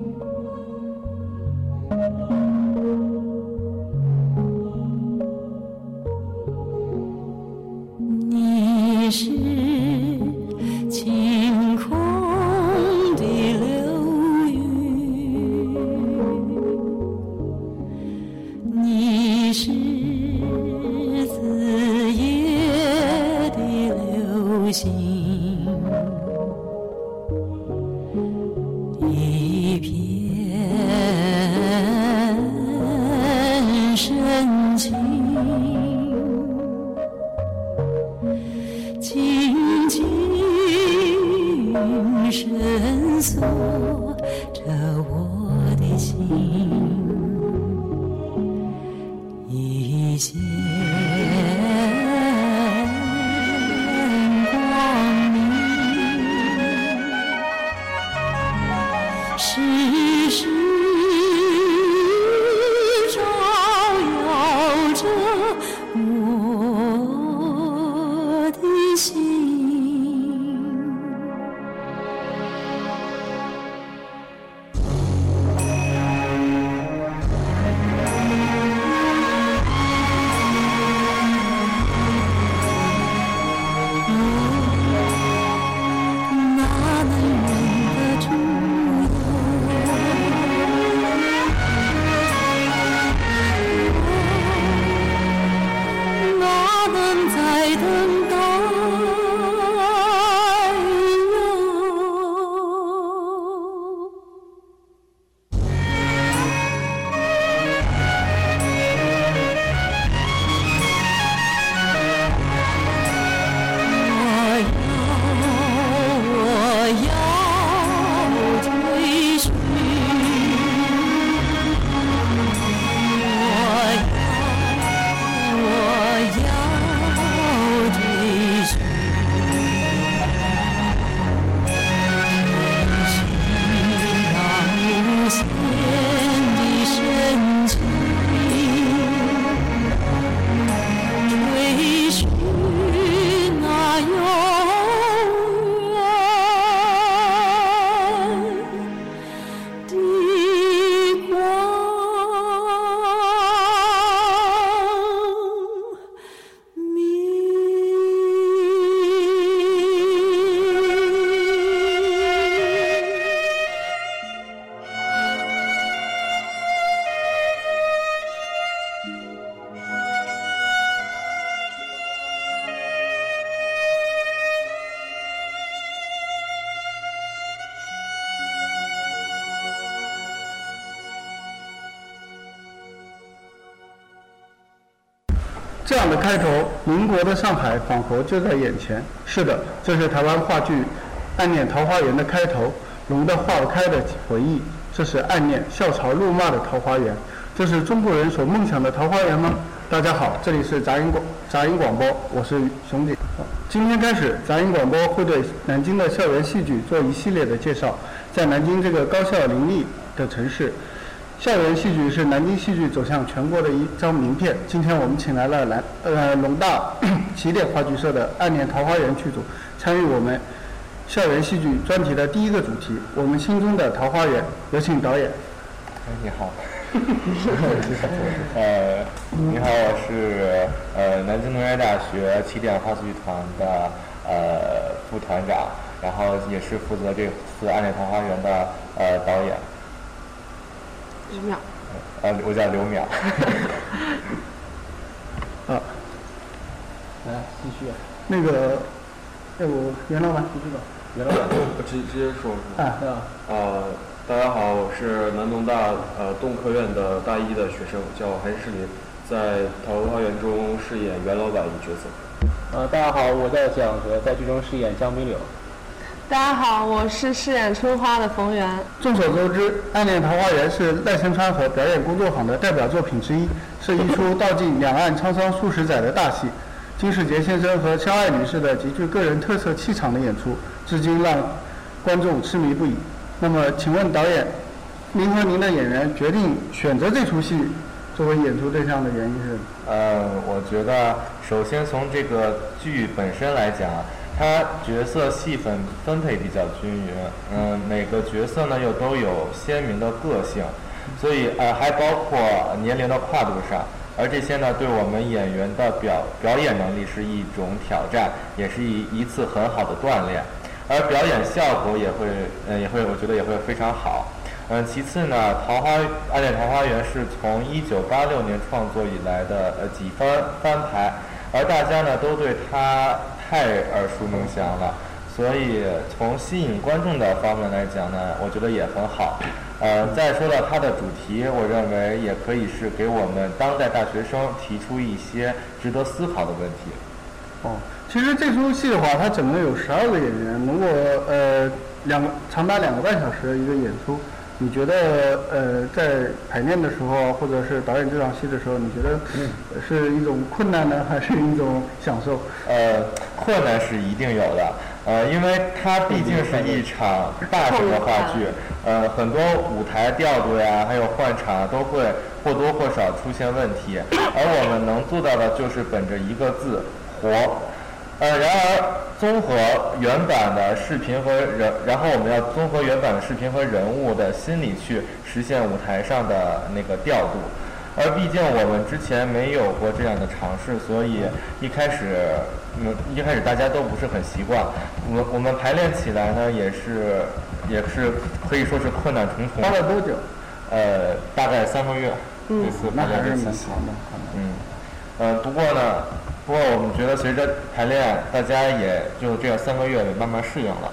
thank you 这开头，民国的上海仿佛就在眼前。是的，这是台湾话剧《暗恋桃花源》的开头，龙的化开的回忆。这是暗恋、笑嘲、怒骂的桃花源。这是中国人所梦想的桃花源吗？大家好，这里是杂音广杂音广播，我是熊姐。今天开始，杂音广播会对南京的校园戏剧做一系列的介绍。在南京这个高校林立的城市。校园戏剧是南京戏剧走向全国的一张名片。今天我们请来了南呃龙大起点话剧社的《暗恋桃花源》剧组，参与我们校园戏剧专题的第一个主题——我们心中的桃花源。有请导演。哎，你好。呃，你好，我是呃南京农业大学起点话剧团的呃副团长，然后也是负责这次《暗恋桃花源》的呃导演。刘淼，呃，我叫刘淼。啊，来继续。那个，要不袁老板继续吧。袁老板，我直直接说。啊，对啊。呃，大家好，我是南农大呃动科院的大一的学生，叫韩世林，在《桃花源》中饰演袁老板一角色。呃，大家好，我叫蒋哲，在剧中饰演江明柳。大家好，我是饰演春花的冯源。众所周知，《暗恋桃花源》是赖声川和表演工作坊的代表作品之一，是一出道尽两岸沧桑数十载的大戏。金世杰先生和肖爱女士的极具个人特色气场的演出，至今让观众痴迷不已。那么，请问导演，您和您的演员决定选择这出戏作为演出对象的原因是？呃，我觉得首先从这个剧本身来讲。它角色戏份分配比较均匀，嗯，每个角色呢又都有鲜明的个性，所以呃还包括年龄的跨度上，而这些呢对我们演员的表表演能力是一种挑战，也是一一次很好的锻炼，而表演效果也会呃也会我觉得也会非常好。嗯，其次呢，《桃花暗恋桃花源》是从一九八六年创作以来的呃几番翻拍，而大家呢都对它太耳熟能详了，所以从吸引观众的方面来讲呢，我觉得也很好。呃，再说到它的主题，我认为也可以是给我们当代大学生提出一些值得思考的问题。哦，其实这出戏的话，它整个有十二个演员，如果呃两个长达两个半小时的一个演出。你觉得呃，在排练的时候，或者是导演这场戏的时候，你觉得是一种困难呢，还是一种享受？呃，困难是一定有的，呃，因为它毕竟是一场大型的话剧，呃，很多舞台调度呀，还有换场都会或多或少出现问题，而我们能做到的就是本着一个字活。呃，然而综合原版的视频和人，然后我们要综合原版的视频和人物的心理去实现舞台上的那个调度，而毕竟我们之前没有过这样的尝试，所以一开始，嗯，一开始大家都不是很习惯。我我们排练起来呢，也是也是可以说是困难重重。花了多久？呃，大概三个月。嗯，那还是蛮长的。嗯，呃，不过呢。不过我们觉得随着排练，大家也就这样三个月也慢慢适应了，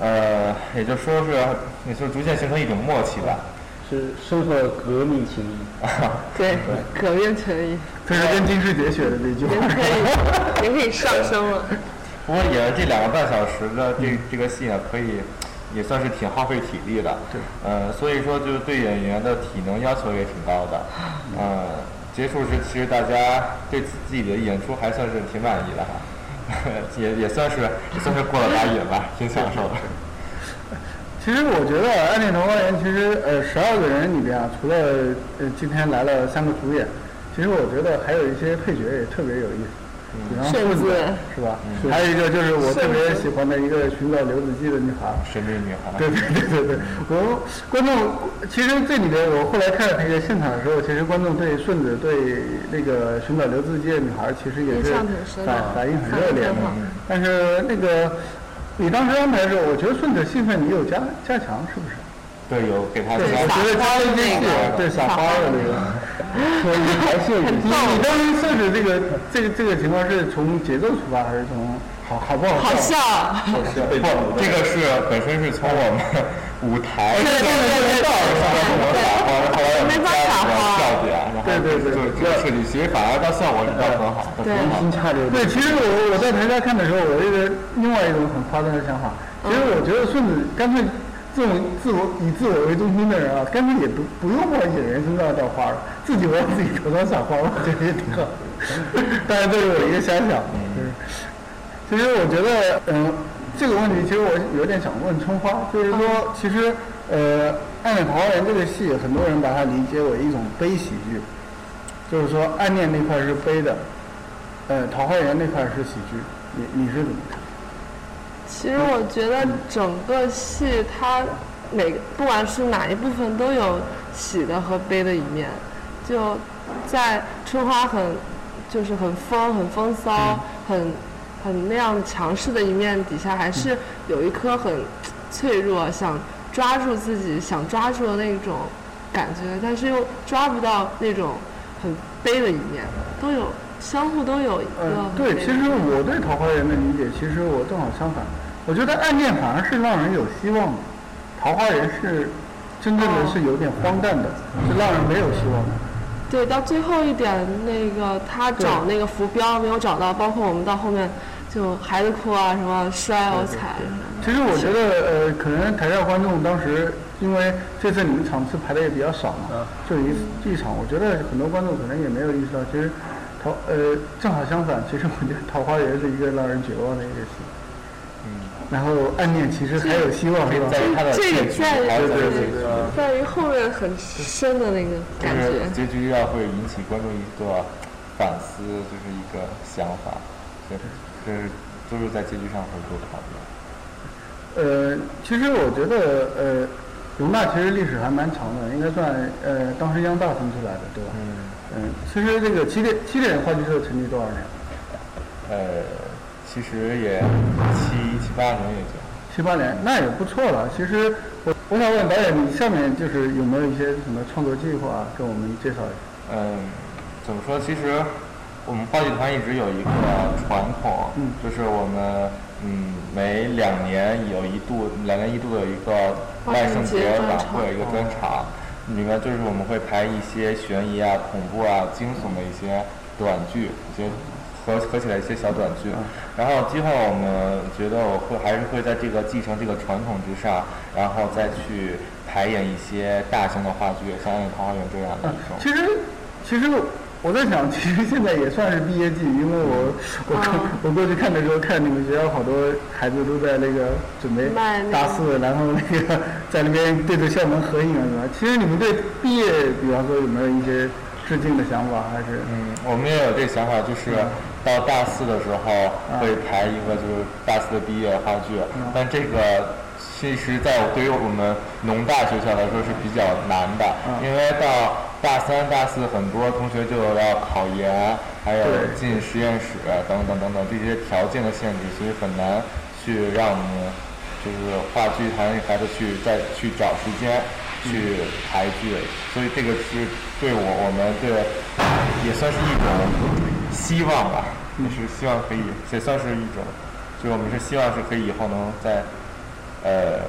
呃，也就说是，也就逐渐形成一种默契吧。是深厚的革命情谊。对，革命情谊。这是跟金世杰学的那句话。您 可以上升了。不过演了这两个半小时的这这个戏呢，可以也算是挺耗费体力的。对。呃，所以说就是对演员的体能要求也挺高的，嗯。结束时，其实大家对自己的演出还算是挺满意的哈，也也算是也算是过了把瘾吧，挺享受的。其实我觉得《暗恋桃花源》其实呃十二个人里边啊，除了呃今天来了三个主演，其实我觉得还有一些配角也特别有意思。顺子是吧？还有一个就是我特别喜欢的一个寻找刘子骥的女孩，神秘女孩。对对对对对，我观众其实这里边我后来看那个现场的时候，其实观众对顺子对那个寻找刘子骥的女孩其实也是反反应很热烈的。但是那个你当时安排的时候，我觉得顺子戏份你有加加强，是不是？对，有给他加。我觉得加了一些对撒花的那个。所以还是你你当时设置这个这个这个情况是从节奏出发还是从好好不好笑？好笑，不，这个是本身是从我们 舞台对对对对对，没法撒花，笑点，然后对对对，就设计，其实反而到效果倒很好，对，心差流。对，其实我我在台下看的时候，我有一个另外一种很夸张的想法，其实我觉得顺子干脆。这种自我以自我为中心的人啊，根本也不不用往演员身上掉花了，自己往自己头上撒花，我觉得也挺好。当然这是我一个瞎想。嗯，其实我觉得，嗯，这个问题其实我有点想问春花，就是说，其实，呃，《暗恋桃花源》这个戏，很多人把它理解为一种悲喜剧，就是说暗恋那块是悲的，呃，桃花源那块是喜剧，你你是怎么看？其实我觉得整个戏它每不管是哪一部分都有喜的和悲的一面，就在春花很就是很疯很风骚很很那样强势的一面底下，还是有一颗很脆弱想抓住自己想抓住的那种感觉，但是又抓不到那种很悲的一面，都有。相互都有一个。对，其实我对《桃花源》的理解，其实我正好相反。我觉得《暗恋》反而是让人有希望的，《桃花源》是真正的是有点荒诞的，是让人没有希望的。对，到最后一点，那个他找那个浮标没有找到，包括我们到后面就孩子哭啊，什么摔啊踩。其实我觉得，呃，可能台下观众当时因为这次你们场次排的也比较少嘛，就一一场，我觉得很多观众可能也没有意识到，其实。桃呃，正好相反，其实我觉得《桃花源》是一个让人绝望的一个戏。嗯。然后暗恋其实还有希望，是吧？在于他的结局，对对对，在于后面很深的那个感觉。结局要会引起观众一个反思，就是一个想法，就是就是都是在结局上会沟通的。呃，其实我觉得呃，容大其实历史还蛮长的，应该算呃当时央大分出来的，对吧？嗯，嗯，其实这个起点起点话剧社成立多少年？呃，其实也七七八年也就。七八年，那也不错了。其实我我想问导演，你下面就是有没有一些什么创作计划，跟我们介绍一下？嗯，怎么说？其实我们话剧团一直有一个传统，嗯就是我们嗯每两年有一度，两年一度有一个万圣节晚会，有一个专场，里面就是我们会排一些悬疑啊、恐怖啊、惊悚的一些短剧，一些合合起来一些小短剧。然后今后我们觉得我会还是会在这个继承这个传统之上，然后再去排演一些大型的话剧，像《暗夜桃花源》这样的。其实其实我在想，其实现在也算是毕业季，因为我我我过去看的时候，看你们学校好多孩子都在那个准备卖那个大四，然后那个在那边对着校门合影啊什么。其实你们对毕业，比方说有没有一些致敬的想法，还是？嗯，我们也有这个想法，就是到大四的时候会排一个就是大四的毕业话剧，但这个其实在对于我们农大学校来说是比较难的，因为到大三、大四很多同学就要考研，还有进实验室等等等等这些条件的限制，所以很难去让我们就是话剧团里孩子去再去找时间去排剧，所以这个是对我我们对也算是一种希望吧，也是希望可以也算是一种，就是我们是希望是可以以后能在呃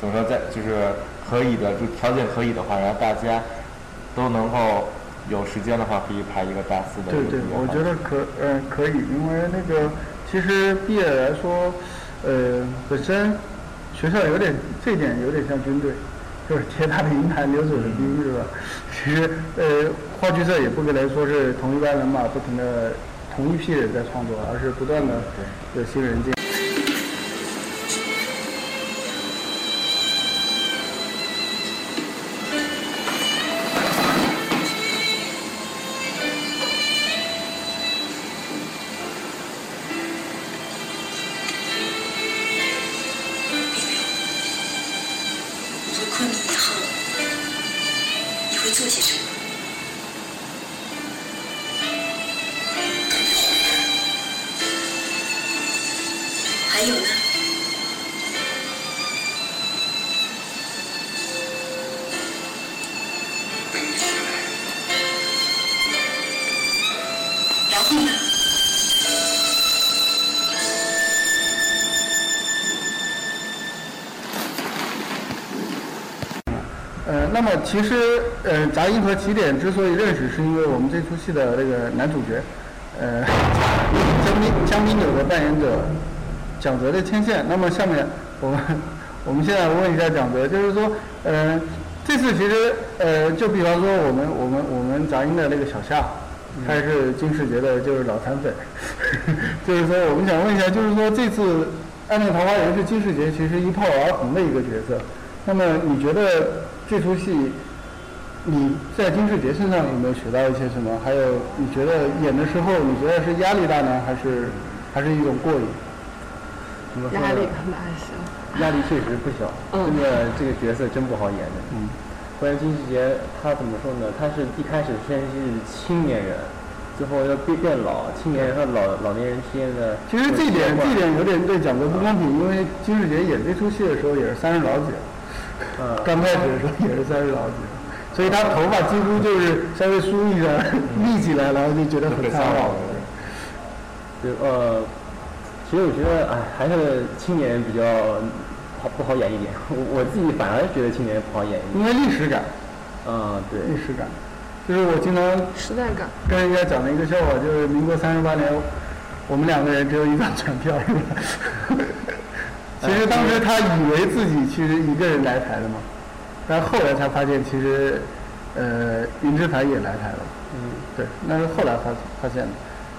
怎么说在就是可以的就条件可以的话，然后大家都能够有时间的话，可以排一个大四的对对我觉得可呃可以，因为那个其实毕业来说，呃本身学校有点这点有点像军队，就是铁打的营盘流水的兵是吧？其实呃话剧社也不可能说是同一班人马不停的同一批人在创作，而是不断的有新人进。那么其实呃，杂音和起点之所以认识，是因为我们这出戏的那个男主角，呃，江滨江滨柳的扮演者蒋泽的牵线。那么下面我们我们现在问一下蒋泽，就是说，呃，这次其实呃，就比方说我们我们我们杂音的那个小夏，他是金世杰的，就是脑残粉，就是说我们想问一下，就是说这次《暗恋桃花源》是金世杰其实一炮而红的一个角色，那么你觉得这出戏你在金世杰身上有没有学到一些什么？还有你觉得演的时候，你觉得是压力大呢，还是还是一种过瘾？压力很大些。压力确实不小，嗯真的这个角色真不好演的。嗯，关于金世杰，他怎么说呢？他是一开始先是青年人，最后要变变老，青年人和老老年人之间的其实这点这点有点对蒋哥不公平，因为金世杰演这出戏的时候也是三十老几了，嗯刚开始的时候也是三十老几，所以他头发几乎就是稍微梳一下 立起来，然后就觉得很苍老了。对，呃，其实我觉得，哎，还是青年比较好不好演一点。我我自己反而觉得青年不好演一点。因为历史感，嗯，对，历史感，就是我经常时代感。跟人家讲的一个笑话，就是民国三十八年，我们两个人只有一张船票，是吧？其实当时他以为自己其实一个人来台的嘛，但后来才发现其实，呃，云之凡也来台了。嗯，对，那是后来发发现的。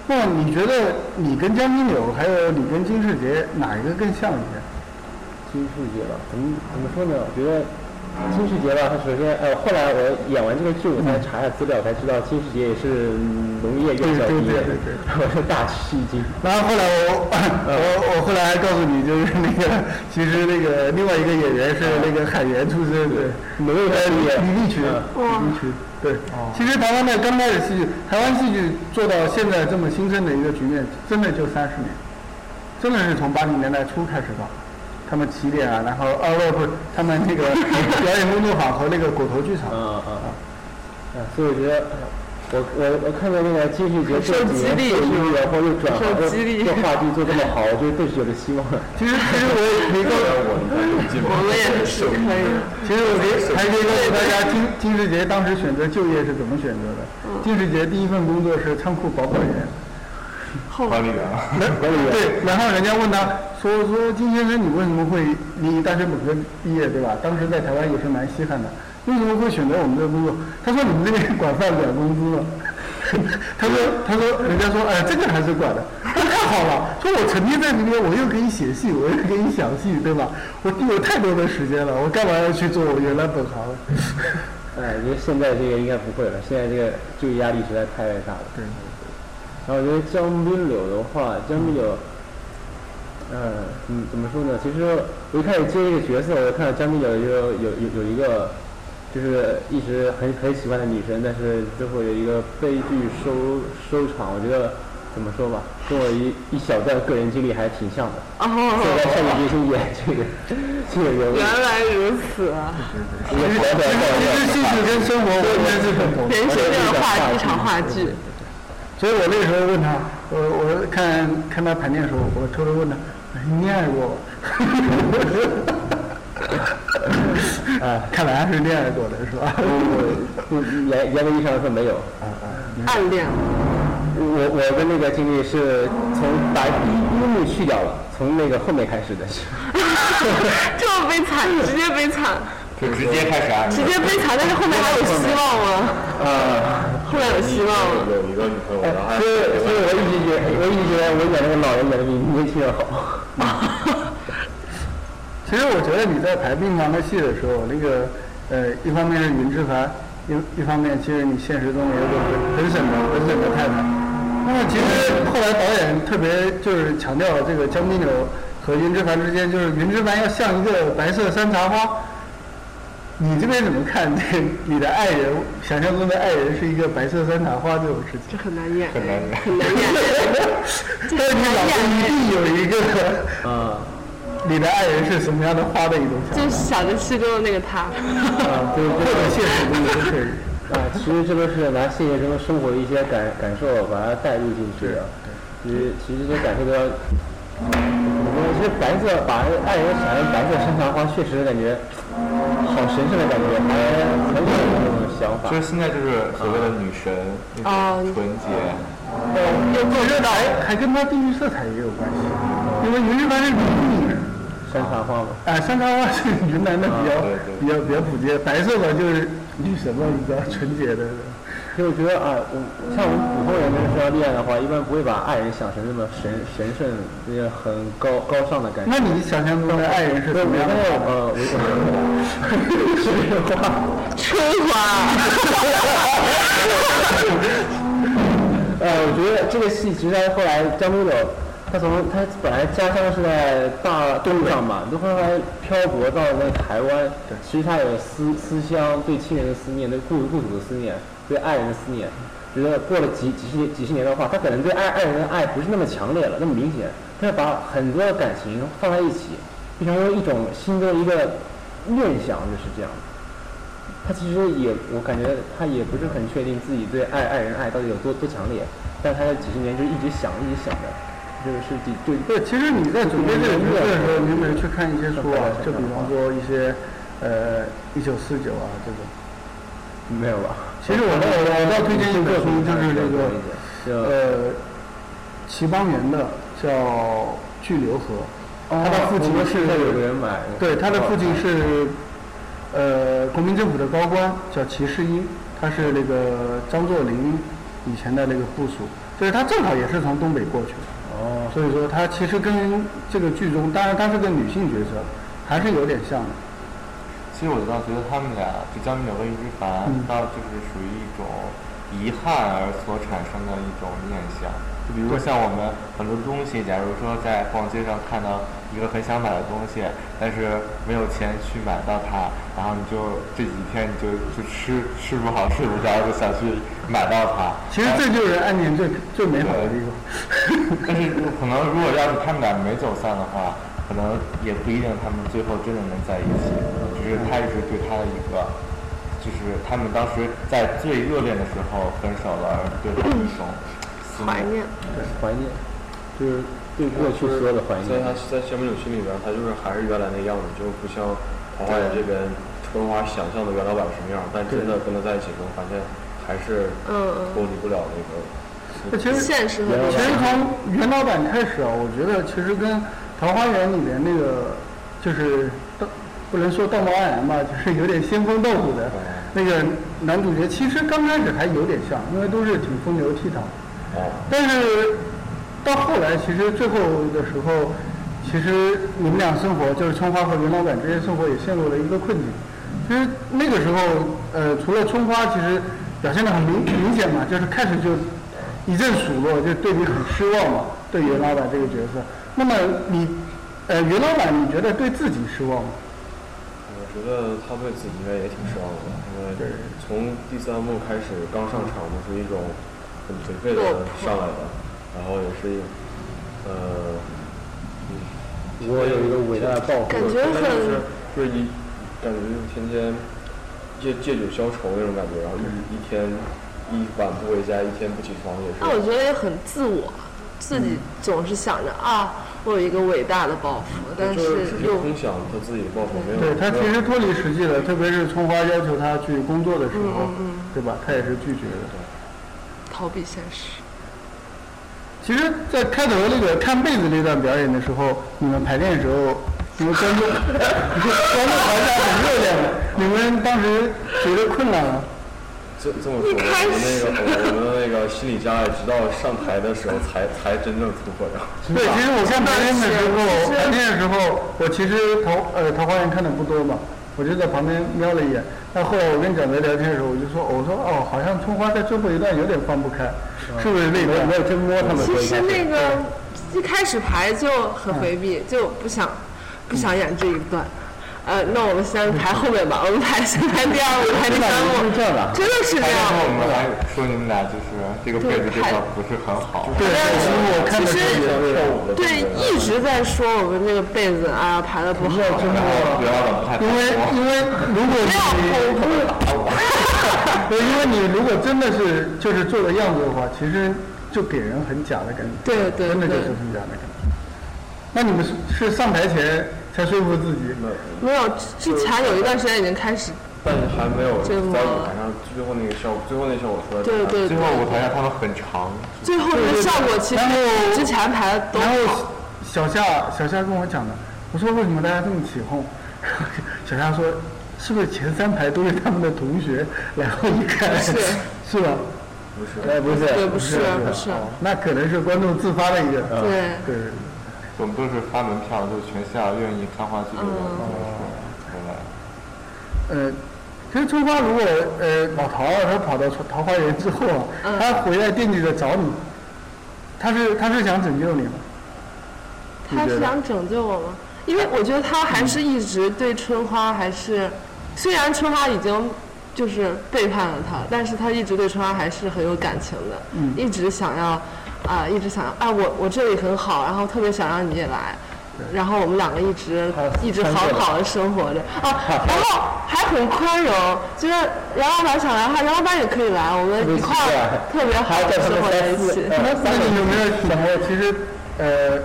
那你觉得你跟江金柳还有你跟金世杰哪一个更像一些？金世杰吧，怎么怎么说呢？我觉得金世杰吧，他首先呃，后来我演完这个剧，我才查一下资料，才知道金世杰也是农业院校毕业的，我是大吃一惊。然后后来我 我我后来还告诉你，就是那个其实那个另外一个演员是那个海员出身的，农业毕业，李立群，李立群，对。其实台湾的刚开始戏剧，台湾戏剧做到现在这么兴盛的一个局面，真的就三十年，真的是从八零年代初开始吧。他们起点啊，然后啊不是，他们那个 表演工作坊和那个骨头剧场，嗯嗯嗯，啊，所以我觉得。我我我看到那个金世杰这几年做音乐，然后又转行又做话剧做这么好，我觉得更是有了希望。其实其实我也可以告诉我们也是可以。其实我可以还可以告诉大家，金金世杰当时选择就业是怎么选择的。金世杰第一份工作是仓库保管员。管理员。管理员。对，然后人家问他说说金先生，你为什么会你大学本科毕业，对吧？当时在台湾也是蛮稀罕的。为什么会选择我们这个工作？他说你们这边管饭管工资了。他说他说人家说哎这个还是管的，那太好了。说我成天在里面，我又可以写戏，我又可以想戏，对吧？我有太多的时间了，我干嘛要去做我原来本行？哎，因为现在这个应该不会了，现在这个就业压力实在太大了。对。然后我觉得江滨柳的话，江滨柳，嗯嗯，怎么说呢？其实我一开始接这个角色，我看到江滨柳有有有有一个。就是一直很很喜欢的女神，但是最后有一个悲剧收收场。我觉得怎么说吧，跟我一一小段个人经历还挺像的。哦。所以下定决心演这个这个人物。原来如此啊！其实其实戏剧跟生活完全是不同。连续这样话一场话剧。所以我那时候问他，我我看看他排练的时候，我偷偷问他，你恋爱过吗？啊，看来是恋爱过的是吧？不不，严严格意义上说没有。暗恋。我我的那个经历是从把第一幕去掉了，从那个后面开始的。这么悲惨，直接悲惨。就直接开始啊。直接悲惨，但是后面还有希望吗？啊，后来有希望了。有一个女朋友，然后。所以所以我一直觉得，我一直觉得我演那个老人演的比年轻人好。其实我觉得你在排病房的戏的时候，那个呃，一方面是云之凡，一一方面其实你现实中也有个很省的很省的太太。那么其实后来导演特别就是强调这个江滨柳和云之凡之间，就是云之凡要像一个白色山茶花。你这边怎么看？这你的爱人想象中的爱人是一个白色山茶花这种事情？这很难演，很难演，很难演。但是你脑子一定有一个啊。你的爱人是什么样的花的一种想法？就想着戏中的那个他。啊，对，或者现实中都可以。啊，其实这都是拿现实中生活的一些感感受把它带入进去的。其实其实这感受都要，其实白色把爱人想成白色山茶花，确实感觉好神圣的感觉，还很有这种想法。就是现在就是所谓的女神，啊，纯洁。对，我觉得还还跟它地域色彩也有关系，因为云南。山茶花嘛，啊，山茶花是云南的比较比较比较普及，白色的就是女神嘛，比较纯洁的。其实我觉得啊，我像我们普通人跟说要恋爱的话，一般不会把爱人想成那么神神圣、那些很高高尚的感觉。那你想象中的爱人是什么样的？呃，我春花，春花。呃，我觉得这个戏其实后来江都有。他从他本来家乡是在大东上嘛，都后来漂泊到那台湾。其实他有思思乡，对亲人的思念，对故故土的思念，对爱人的思念。觉得过了几几十年几十年的话，他可能对爱爱人的爱不是那么强烈了，那么明显。他要把很多的感情放在一起，变成一种新的一个念想，就是这样。他其实也，我感觉他也不是很确定自己对爱爱人爱到底有多多强烈，但他这几十年就一直想，一直想着。这个是第对对，其实你在准备这个角色的时候，你有没有去看一些书啊？就比方说一些呃《一九四九》啊这种。没有吧？其实我我我倒推荐一个书，就是这个呃齐邦媛的叫《巨流河》，他的父亲是有个人买对，他的父亲是呃国民政府的高官，叫齐世英，他是那个张作霖以前的那个部属，就是他正好也是从东北过去的。哦，所以说他其实跟这个剧中，当然她是个女性角色，还是有点像的。其实我倒觉得他们俩，就江明柳和于之凡，嗯倒就是属于一种遗憾而所产生的一种念想。就比如说像我们很多东西，假如说在逛街上看到一个很想买的东西，但是没有钱去买到它，然后你就这几天你就就吃吃不好睡不着，就想去买到它。其实这就是安年最最美好的地方。但是可能如果要是他们俩没走散的话，可能也不一定他们最后真的能在一起。只是他一直对他的一个，就是他们当时在最热恋的时候分手了，而对他一种思怀念。怀念，就是对过去所有的怀念在他。在江明柳心里边，他就是还是原来那样子，就不像桃花源这边春花想象的袁老板什么样，但真的跟他在一起之后，发现还是嗯脱离不了那个。那其实现实其实。从袁老板开始啊，我觉得其实跟《桃花源》里面那个就是道不能说道貌岸然吧，就是有点仙风道骨的那个男主角，其实刚开始还有点像，因为都是挺风流倜傥。哦，但是到后来，其实最后的时候，其实你们俩生活，就是春花和袁老板之间生活也陷入了一个困境。其实那个时候，呃，除了春花，其实表现得很明明显嘛，就是开始就一阵数落，就对你很失望嘛，对袁老板这个角色。那么你，呃，袁老板，你觉得对自己失望吗？我觉得他对自己应该也挺失望的吧，因为从第三幕开始刚上场就是一种很颓废的上来的，然后也是，呃，我有一个伟大的抱负，感觉就是就是一感觉就是天天借借酒消愁那种感觉，然后一一天一晚不回家，一天不起床也是。那我觉得也很自我，自己总是想着啊，我有一个伟大的抱负，但是又空想他自己的抱负，没有对他其实脱离实际了，特别是春花要求他去工作的时候，嗯对吧？他也是拒绝的。逃避现实。其实，在开头那个看被子那段表演的时候，你们排练的时候，你们观众 观众台下很热烈的，你们当时觉得困难吗？这这么说，我们那个我们的那个心理障碍，直到上台的时候才才真正突破的。对，其实我看排练的时候，是排练的时候，我其实桃呃桃花源看的不多嘛，我就在旁边瞄了一眼。但后来我跟蒋泽聊天的时候，我就说，我说哦，好像春花在最后一段有点放不开，是不是那个？没有真摸他们其。实那个一开始排就很回避，就不想不想演这一段。呃，那我们先排后面吧，我们排先排第二幕，排第三幕是这样的，真的是这然样。后我们来说你们俩就是这个被子这块儿不是很好。对，其实我看的时候也是跳舞的对，一直在说我们这个被子啊排的不好，不太因为因为如果不要你恐怖。对，因为你如果真的是就是做的样子的话，其实就给人很假的感觉。对对真的就是很假的感觉。那你们是是上台前才说服自己？没有，之前有一段时间已经开始，但是还没有在舞台上最后那个效果，最后那个效果出来。对对对最后，舞台上他们很长，最后那个效果其实然后比之前排的都然后。小夏小夏跟我讲的，我说为什么大家这么起哄？小夏说，是不是前三排都是他们的同学？然后一看，是是吧？不是，哎，不是，对不是不是哦那可能是观众自发的一个。对对。我们都是发门票，就是全校愿意看话剧的人嗯就是回来。呃，其实春花如果呃老陶啊，他跑到桃花源之后啊，嗯他回来惦记着找你，他是他是想拯救你吗？他是想拯救我吗？因为我觉得他还是一直对春花还是，虽然春花已经就是背叛了他，但是他一直对春花还是很有感情的，嗯一直想要啊、一直想要啊，我我这里很好，然后特别想让你也来。然后我们两个一直一直好好的生活着啊，然后还很宽容，就是杨老板想来的话，杨老板也可以来，我们一块儿特别好的生活在一起。那那你有没有想过，其实呃，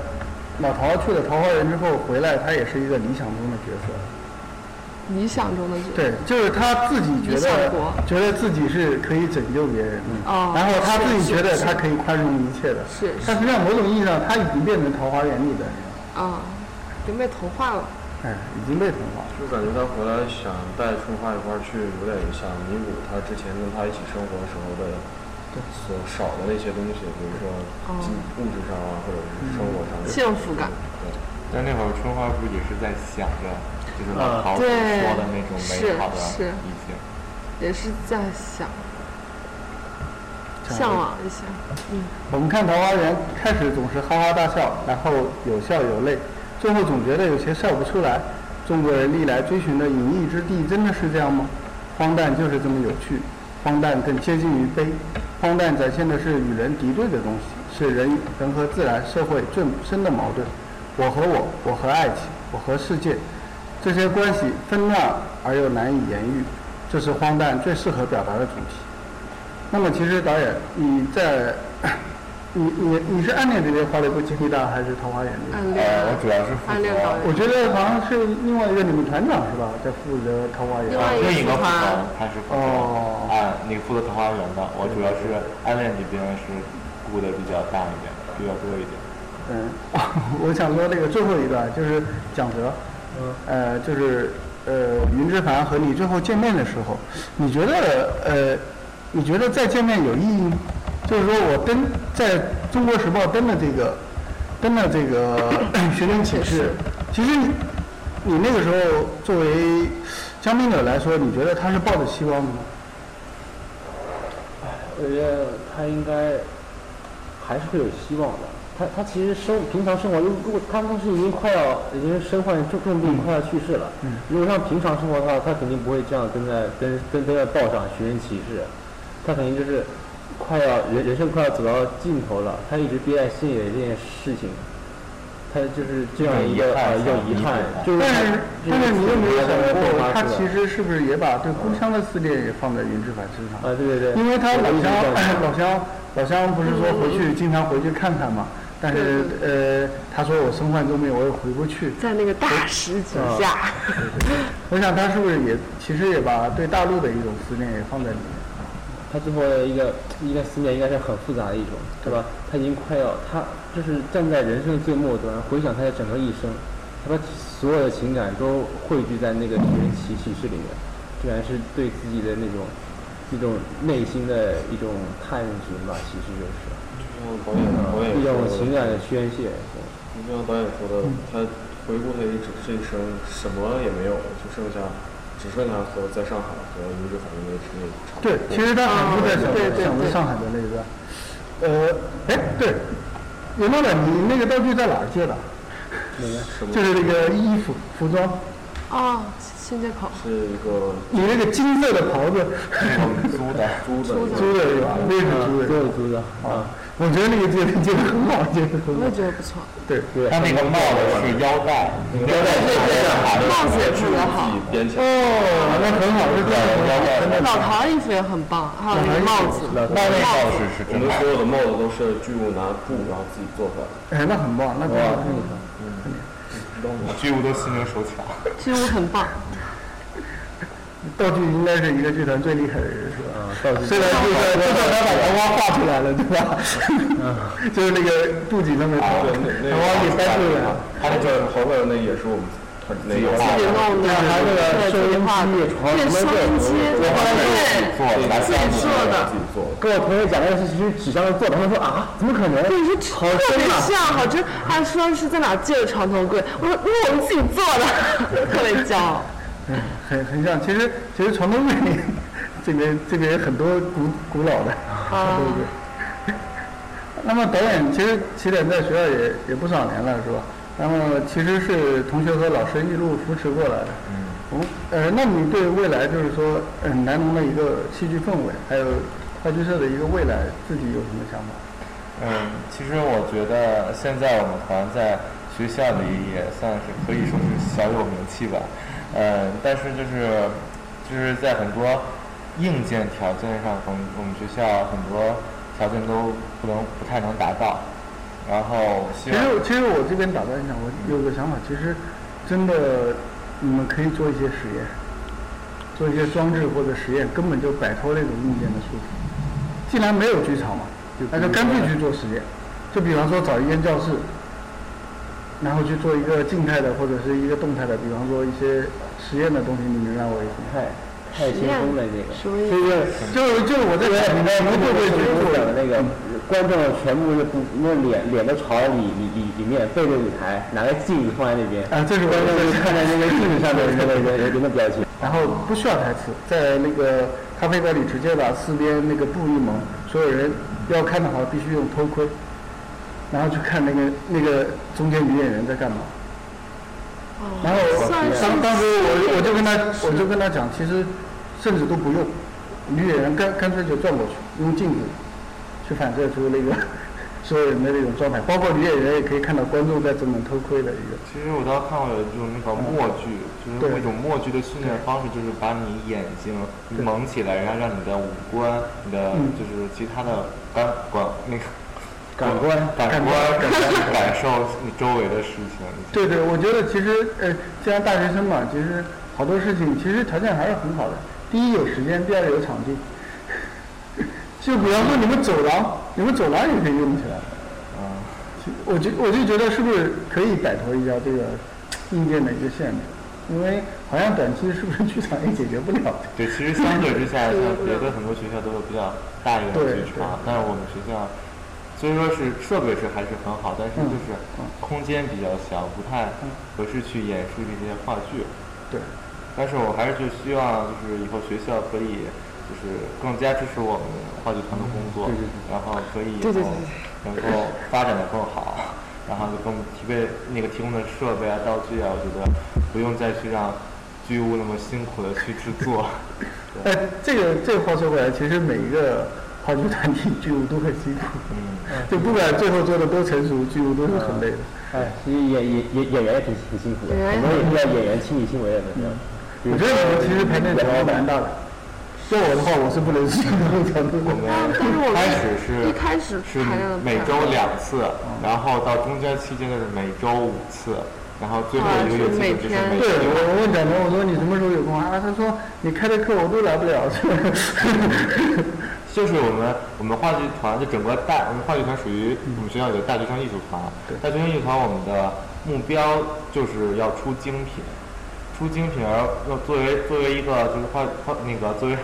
老陶去了桃花源之后回来，他也是一个理想中的角色。理想中的角色。对，就是他自己觉得觉得自己是可以拯救别人的，哦然后他自己觉得他可以宽容一切的。是是但实际上某种意义上，他已经变成桃花源里的人，啊，已经被同化了。哎，已经被同化。就感觉他回来想带春花一块儿去，有点想弥补他之前跟他一起生活时候的所少的那些东西，比如说经物质上啊，或者是生活上的幸福感对，但那会儿春花不也是在想着就是老陶所说的那种美好的意境。也是在想向往一下。嗯我们看《桃花源》，开始总是哈哈大笑，然后有笑有泪，最后总觉得有些笑不出来。中国人历来追寻的隐逸之地，真的是这样吗？荒诞就是这么有趣，荒诞更接近于悲。荒诞展现的是与人敌对的东西，是人人和自然、社会最深的矛盾。我和我，我和爱情，我和世界，这些关系纷乱而又难以言喻，这是荒诞最适合表达的主题。那么，其实导演，你在 你你你是暗恋这边花了一部《金地大》，还是《桃花源》这边？暗恋呃，我主要是负责暗恋导演我觉得好像是另外一个你们团长是吧，在负责《桃花源另》。外一个另一个负责他是负责哦按那个负责桃花源的，我主要是暗恋这边是顾的比较大一点，比较多一点。嗯，我想说那个最后一段就是蒋哲，呃，就是呃云之凡和你最后见面的时候，你觉得呃，你觉得再见面有意义吗？就是说我登在中国时报登的这个登的这个 学生启事，其实你你那个时候作为江滨者来说，你觉得他是抱着希望的吗？我觉得他应该还是会有希望的。他他其实生平常生活，如如果他当时已经快要已经身患重重病，快要去世了。嗯。如果像平常生活的话，他肯定不会这样跟在跟跟跟在道上寻人启事，他肯定就是快要人人生快要走到尽头了，他一直憋在心里的这件事情，他就是这样一个呃一个遗憾，就是但是但是你有没有想过，他其实是不是也把对故乡的思念也放在云之凡身上？啊对对对，因为他老乡老乡老乡不是说回去经常回去看看嘛，但是呃他说我身患重病，我也回不去。在那个大石底下，我想他是不是也其实也把对大陆的一种思念也放在里面？他最后的一个一个思念应该是很复杂的一种，对吧？他已经快要，他就是站在人生的最末端，回想他的整个一生，他把所有的情感都汇聚在那个寻人启启事里面，居然是对自己的那种一种内心的一种探寻吧，其实就是就像导演说的情感的宣泄。就像导演说的，他回顾他一整这一生，什么也没有了，就剩下只剩下和在上海和云之凡那那差不多。对，其实他反复在想想着上海的那一段。呃，哎，对，袁老板，你那个道具在哪儿借的？那个什么就是那个衣服服装，哦，新街口，是一个你那个金色的袍子租的，租的，租的是吧？那是租的。租的租的啊，我觉得那个戒指戒的很好，戒的很好我也。觉得不错，对，对，他那个帽子是腰带，腰带帽子也特别好，编起来。哦，那很好，这个腰带，老陶衣服也很棒，还有那个帽子，那那帽子是我真的。们所有的帽子都是巨物拿布然后自己做出来的。哎，那很棒，那真的很好。剧务都心灵手巧。剧屋很棒，道具应该是一个剧团最厉害的人，虽然就是至少他把桃花画出来了，对吧？就是那个布景上面桃对，那那桃花给掰出来了。他那个后边那也是我们团那个自己弄的，还有那个对，自己画的，对，收音机，对，做的，自己做的自。己做的。跟我同学讲那个是其实纸上做的，他们说啊，怎么可能？对，你说好特别！像，好真，还说是在哪借的床头柜，我说那是我们自己做的，特别骄傲。嗯，很很像。其实其实床头柜这边这边很多古古老的，啊对不对？那么导演其实起点在学校也也不少年了，是吧？然后其实是同学和老师一路扶持过来的。嗯，嗯，呃，那你对未来就是说，嗯，南农的一个戏剧氛围，还有话剧社的一个未来，自己有什么想法？嗯，其实我觉得现在我们团在学校里也算是可以说是小有名气吧。嗯，但是就是就是在很多硬件条件上，我们我们学校很多条件都不能不太能达到。然后其实其实我这边打断一下，我有个想法，其实真的你们可以做一些实验，做一些装置或者实验，根本就摆脱那种硬件的束缚。既然没有剧场嘛，那就干脆去做实验。就比方说找一间教室，然后去做一个静态的或者是一个动态的，比方说一些实验的东西，你们让我意思吗？太轻松了，这个，什么意思就是就是我在对，讲，你知道你们会不会觉我讲的那个观众全部是不那脸脸都朝里里里里面背着舞台，拿个镜子放在那边，啊这是观众就看在那个镜子上面那个人人的表情。然后不需要台词，在那个咖啡馆里直接把四边那个布一蒙，所有人要看的话必须用偷窥，然后去看那个那个中间女演员在干嘛。然后当当时我我就跟他我就跟他讲，其实甚至都不用，女演员干干脆就转过去，用镜子去反射出那个 所有人的那种状态，包括女演员也可以看到观众在正门偷窥的一个。其实我倒看过有一种那个默剧，就是那种默剧的训练方式，就是把你眼睛蒙起来，然后让你的五官、你的嗯就是其他的感管那个感官感感官官感感受你周围的事情。对对，我觉得其实呃，既然大学生嘛，其实好多事情其实条件还是很好的。第一有时间，第二有场地。就比方说你们走廊，你们走廊也可以用起来。嗯，我就我就觉得是不是可以摆脱一下这个硬件的一个限制？因为好像短期是不是剧场也解决不了。对，其实相对之下，像别的很多学校都有比较大一点的对剧场，但是我们学校虽说是设备是还是很好，但是嗯就是空间比较小，不太合适去演出这些话剧。对，但是我还是就希望就是以后学校可以就是更加支持我们话剧团的工作，对对对。然后可以以后能够发展的更好，然后就给我们提备那个提供的设备啊、道具啊，我觉得不用再去让剧务那么辛苦的去制作。但 这个这个话说回来，其实每一个话剧团体剧务都很辛苦。嗯，就不管最后做的多成熟，剧务都是很累的。哎，其实演演演演员也挺挺辛苦的，演员很多也是要演员亲力亲为的。我觉得我们其实排练场还蛮大的。要我的话，我是不能去那种程度我。们我开始是一开始是每周两次，然后到中间期间的是每周五次，然后最后一个月基本就是每对，我我问展东，我说你什么时候有空啊？他说你开的课我都来不了。就是我们我们话剧团就整个大我们话剧团属于我们学校有个大学生艺术团，大学生艺术团我们的目标就是要出精品，出精品而要作为作为一个就是话话那个作为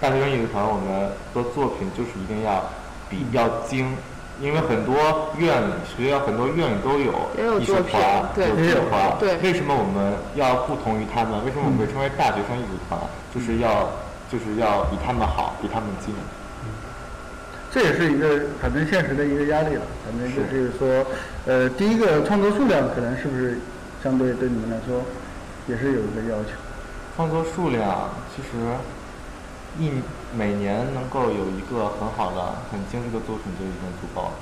大学生艺术团，我们的作品就是一定要比要精。因为很多院里学校很多院里都有艺术也有作品团，对有艺术团。对为什么我们要不同于他们？为什么我们被称为大学生艺术团？就是要就是要比他们好，比他们精。这也是一个反正现实的一个压力了。反正就是说，呃，第一个创作数量可能是不是相对对你们来说也是有一个要求。创作数量其实一每年能够有一个很好的、很精致的作品就已经足够了。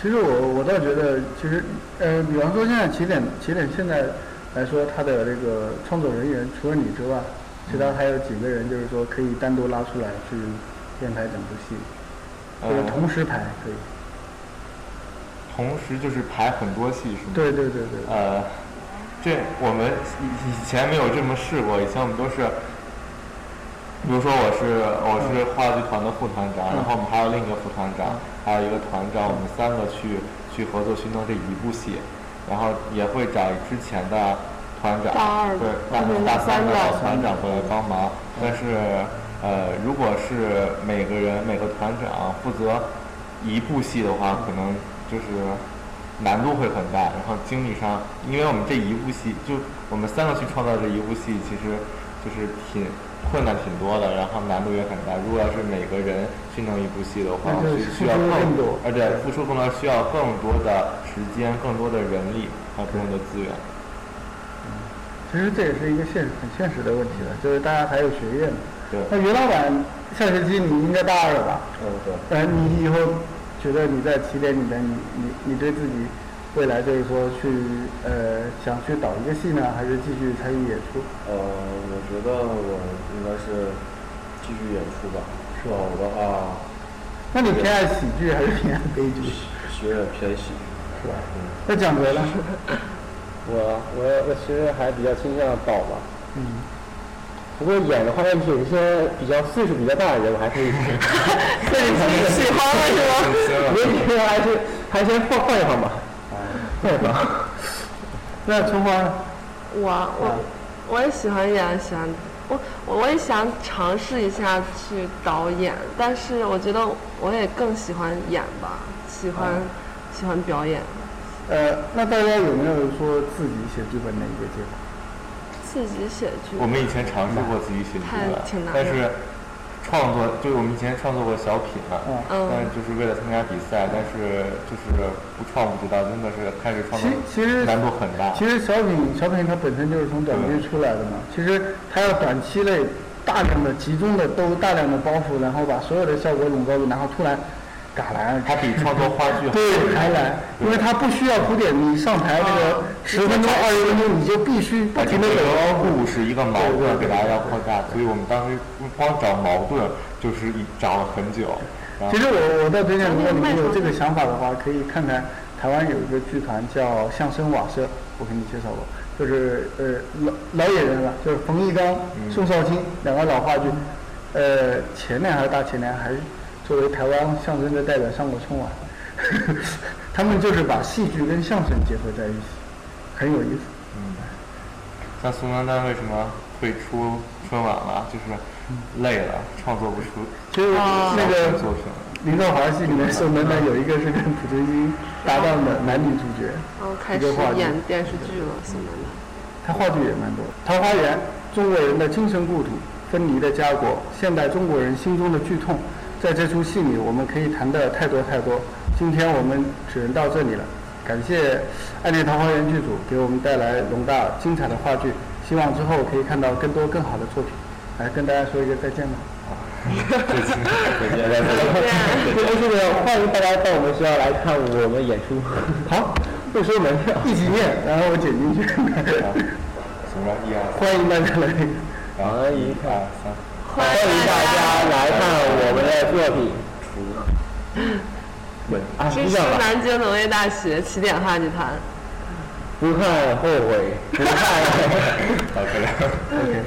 其实我我倒觉得，其实呃，比方说现在起点起点现在来说，他的这个创作人员除了你之外，其他还有几个人就是说可以单独拉出来去编排整部戏，或者呃，同时排可以。同时就是排很多戏是吗？对对对对。呃，这我们以以前没有这么试过，以前我们都是，比如说我是我是话剧团的副团长，然后我们还有另一个副团长，还有一个团长，我们三个去去合作去弄这一部戏，然后也会找之前的团长，大二对大大三的三的老团长过来帮忙，但是呃，如果是每个人每个团长负责一部戏的话，可能就是难度会很大，然后精力上，因为我们这一部戏，就我们三个去创造这一部戏，其实就是挺困难挺多的，然后难度也很大。如果要是每个人去弄一部戏的话，就是需需要更多而且付出更多，需要更多的时间、更多的人力，还有更多的资源。其实这也是一个现实很现实的问题了，就是大家还有学业呢。对那袁老板，下学期你应该大二了吧？嗯，对。呃，你以后觉得你在起点里面，你你你对自己未来就是说去呃想去导一个戏呢，还是继续参与演出？呃，我觉得我应该是继续演出吧。是吧？我的话，那你偏爱喜剧还是偏爱悲剧？学点偏喜剧。是吧？那蒋哲呢？我我我其实还比较倾向导吧，嗯，不过演的话，要是有一些比较岁数比较大的人，我还可以。被你喜欢了是吗？年轻人还是还先放放一放吧，放一放。那春花？我我我也喜欢演，喜欢我我也想尝试一下去导演，但是我觉得我也更喜欢演吧，喜欢、喜欢表演。呃，那大家有没有说自己写剧本的一个计划？自己写剧本，我们以前尝试过自己写剧本挺难，的但是创作就是我们以前创作过小品嘛，嗯但是就是为了参加比赛，但是就是不创不知道，真的是开始创作其其实难度很大。其实小品小品它本身就是从短剧出来的嘛，其实它要短期内大量的集中的都大量的包袱，然后把所有的效果拢高住，然后突然嘎来，它比创作话剧对还难，因为它不需要铺垫，你上台那个十分钟二十分钟，你就必须不停的走。个故事一个矛盾给大家要扩大，所以我们当时光找矛盾就是一找了很久。其实我我倒推荐，如果你们有这个想法的话，可以看看台湾有一个剧团叫相声瓦舍，我给你介绍过，就是呃老老演员了，就是冯一刚、宋少卿两个老话剧，呃前年还是大前年还作为台湾相声的代表上过春晚，他们就是把戏剧跟相声结合在一起，很有意思。嗯像宋丹丹为什么会出春晚了？就是累了，创作不出其实那个作品。林兆华戏里面宋丹丹有一个是跟濮存昕搭档的男女主角，然后开始一个话剧演电视剧了，宋丹丹。他话剧也蛮多的。桃花源，中国人的精神故土，分离的家国，现代中国人心中的剧痛，在这出戏里，我们可以谈的太多太多。今天我们只能到这里了，感谢《暗恋桃花源》剧组给我们带来龙大精彩的话剧，希望之后可以看到更多更好的作品。来跟大家说一个再见吧。再见，再见，再见。这个欢迎大家到我们学校来看我们演出。好，不收门票。一起念，然后我剪进去。什么？一二，欢迎大家来。欢迎一二三。欢欢迎大家来看我们的作品。啊，支持是？南京农业大学起点话剧团。不看后悔，不看。好，可以。OK。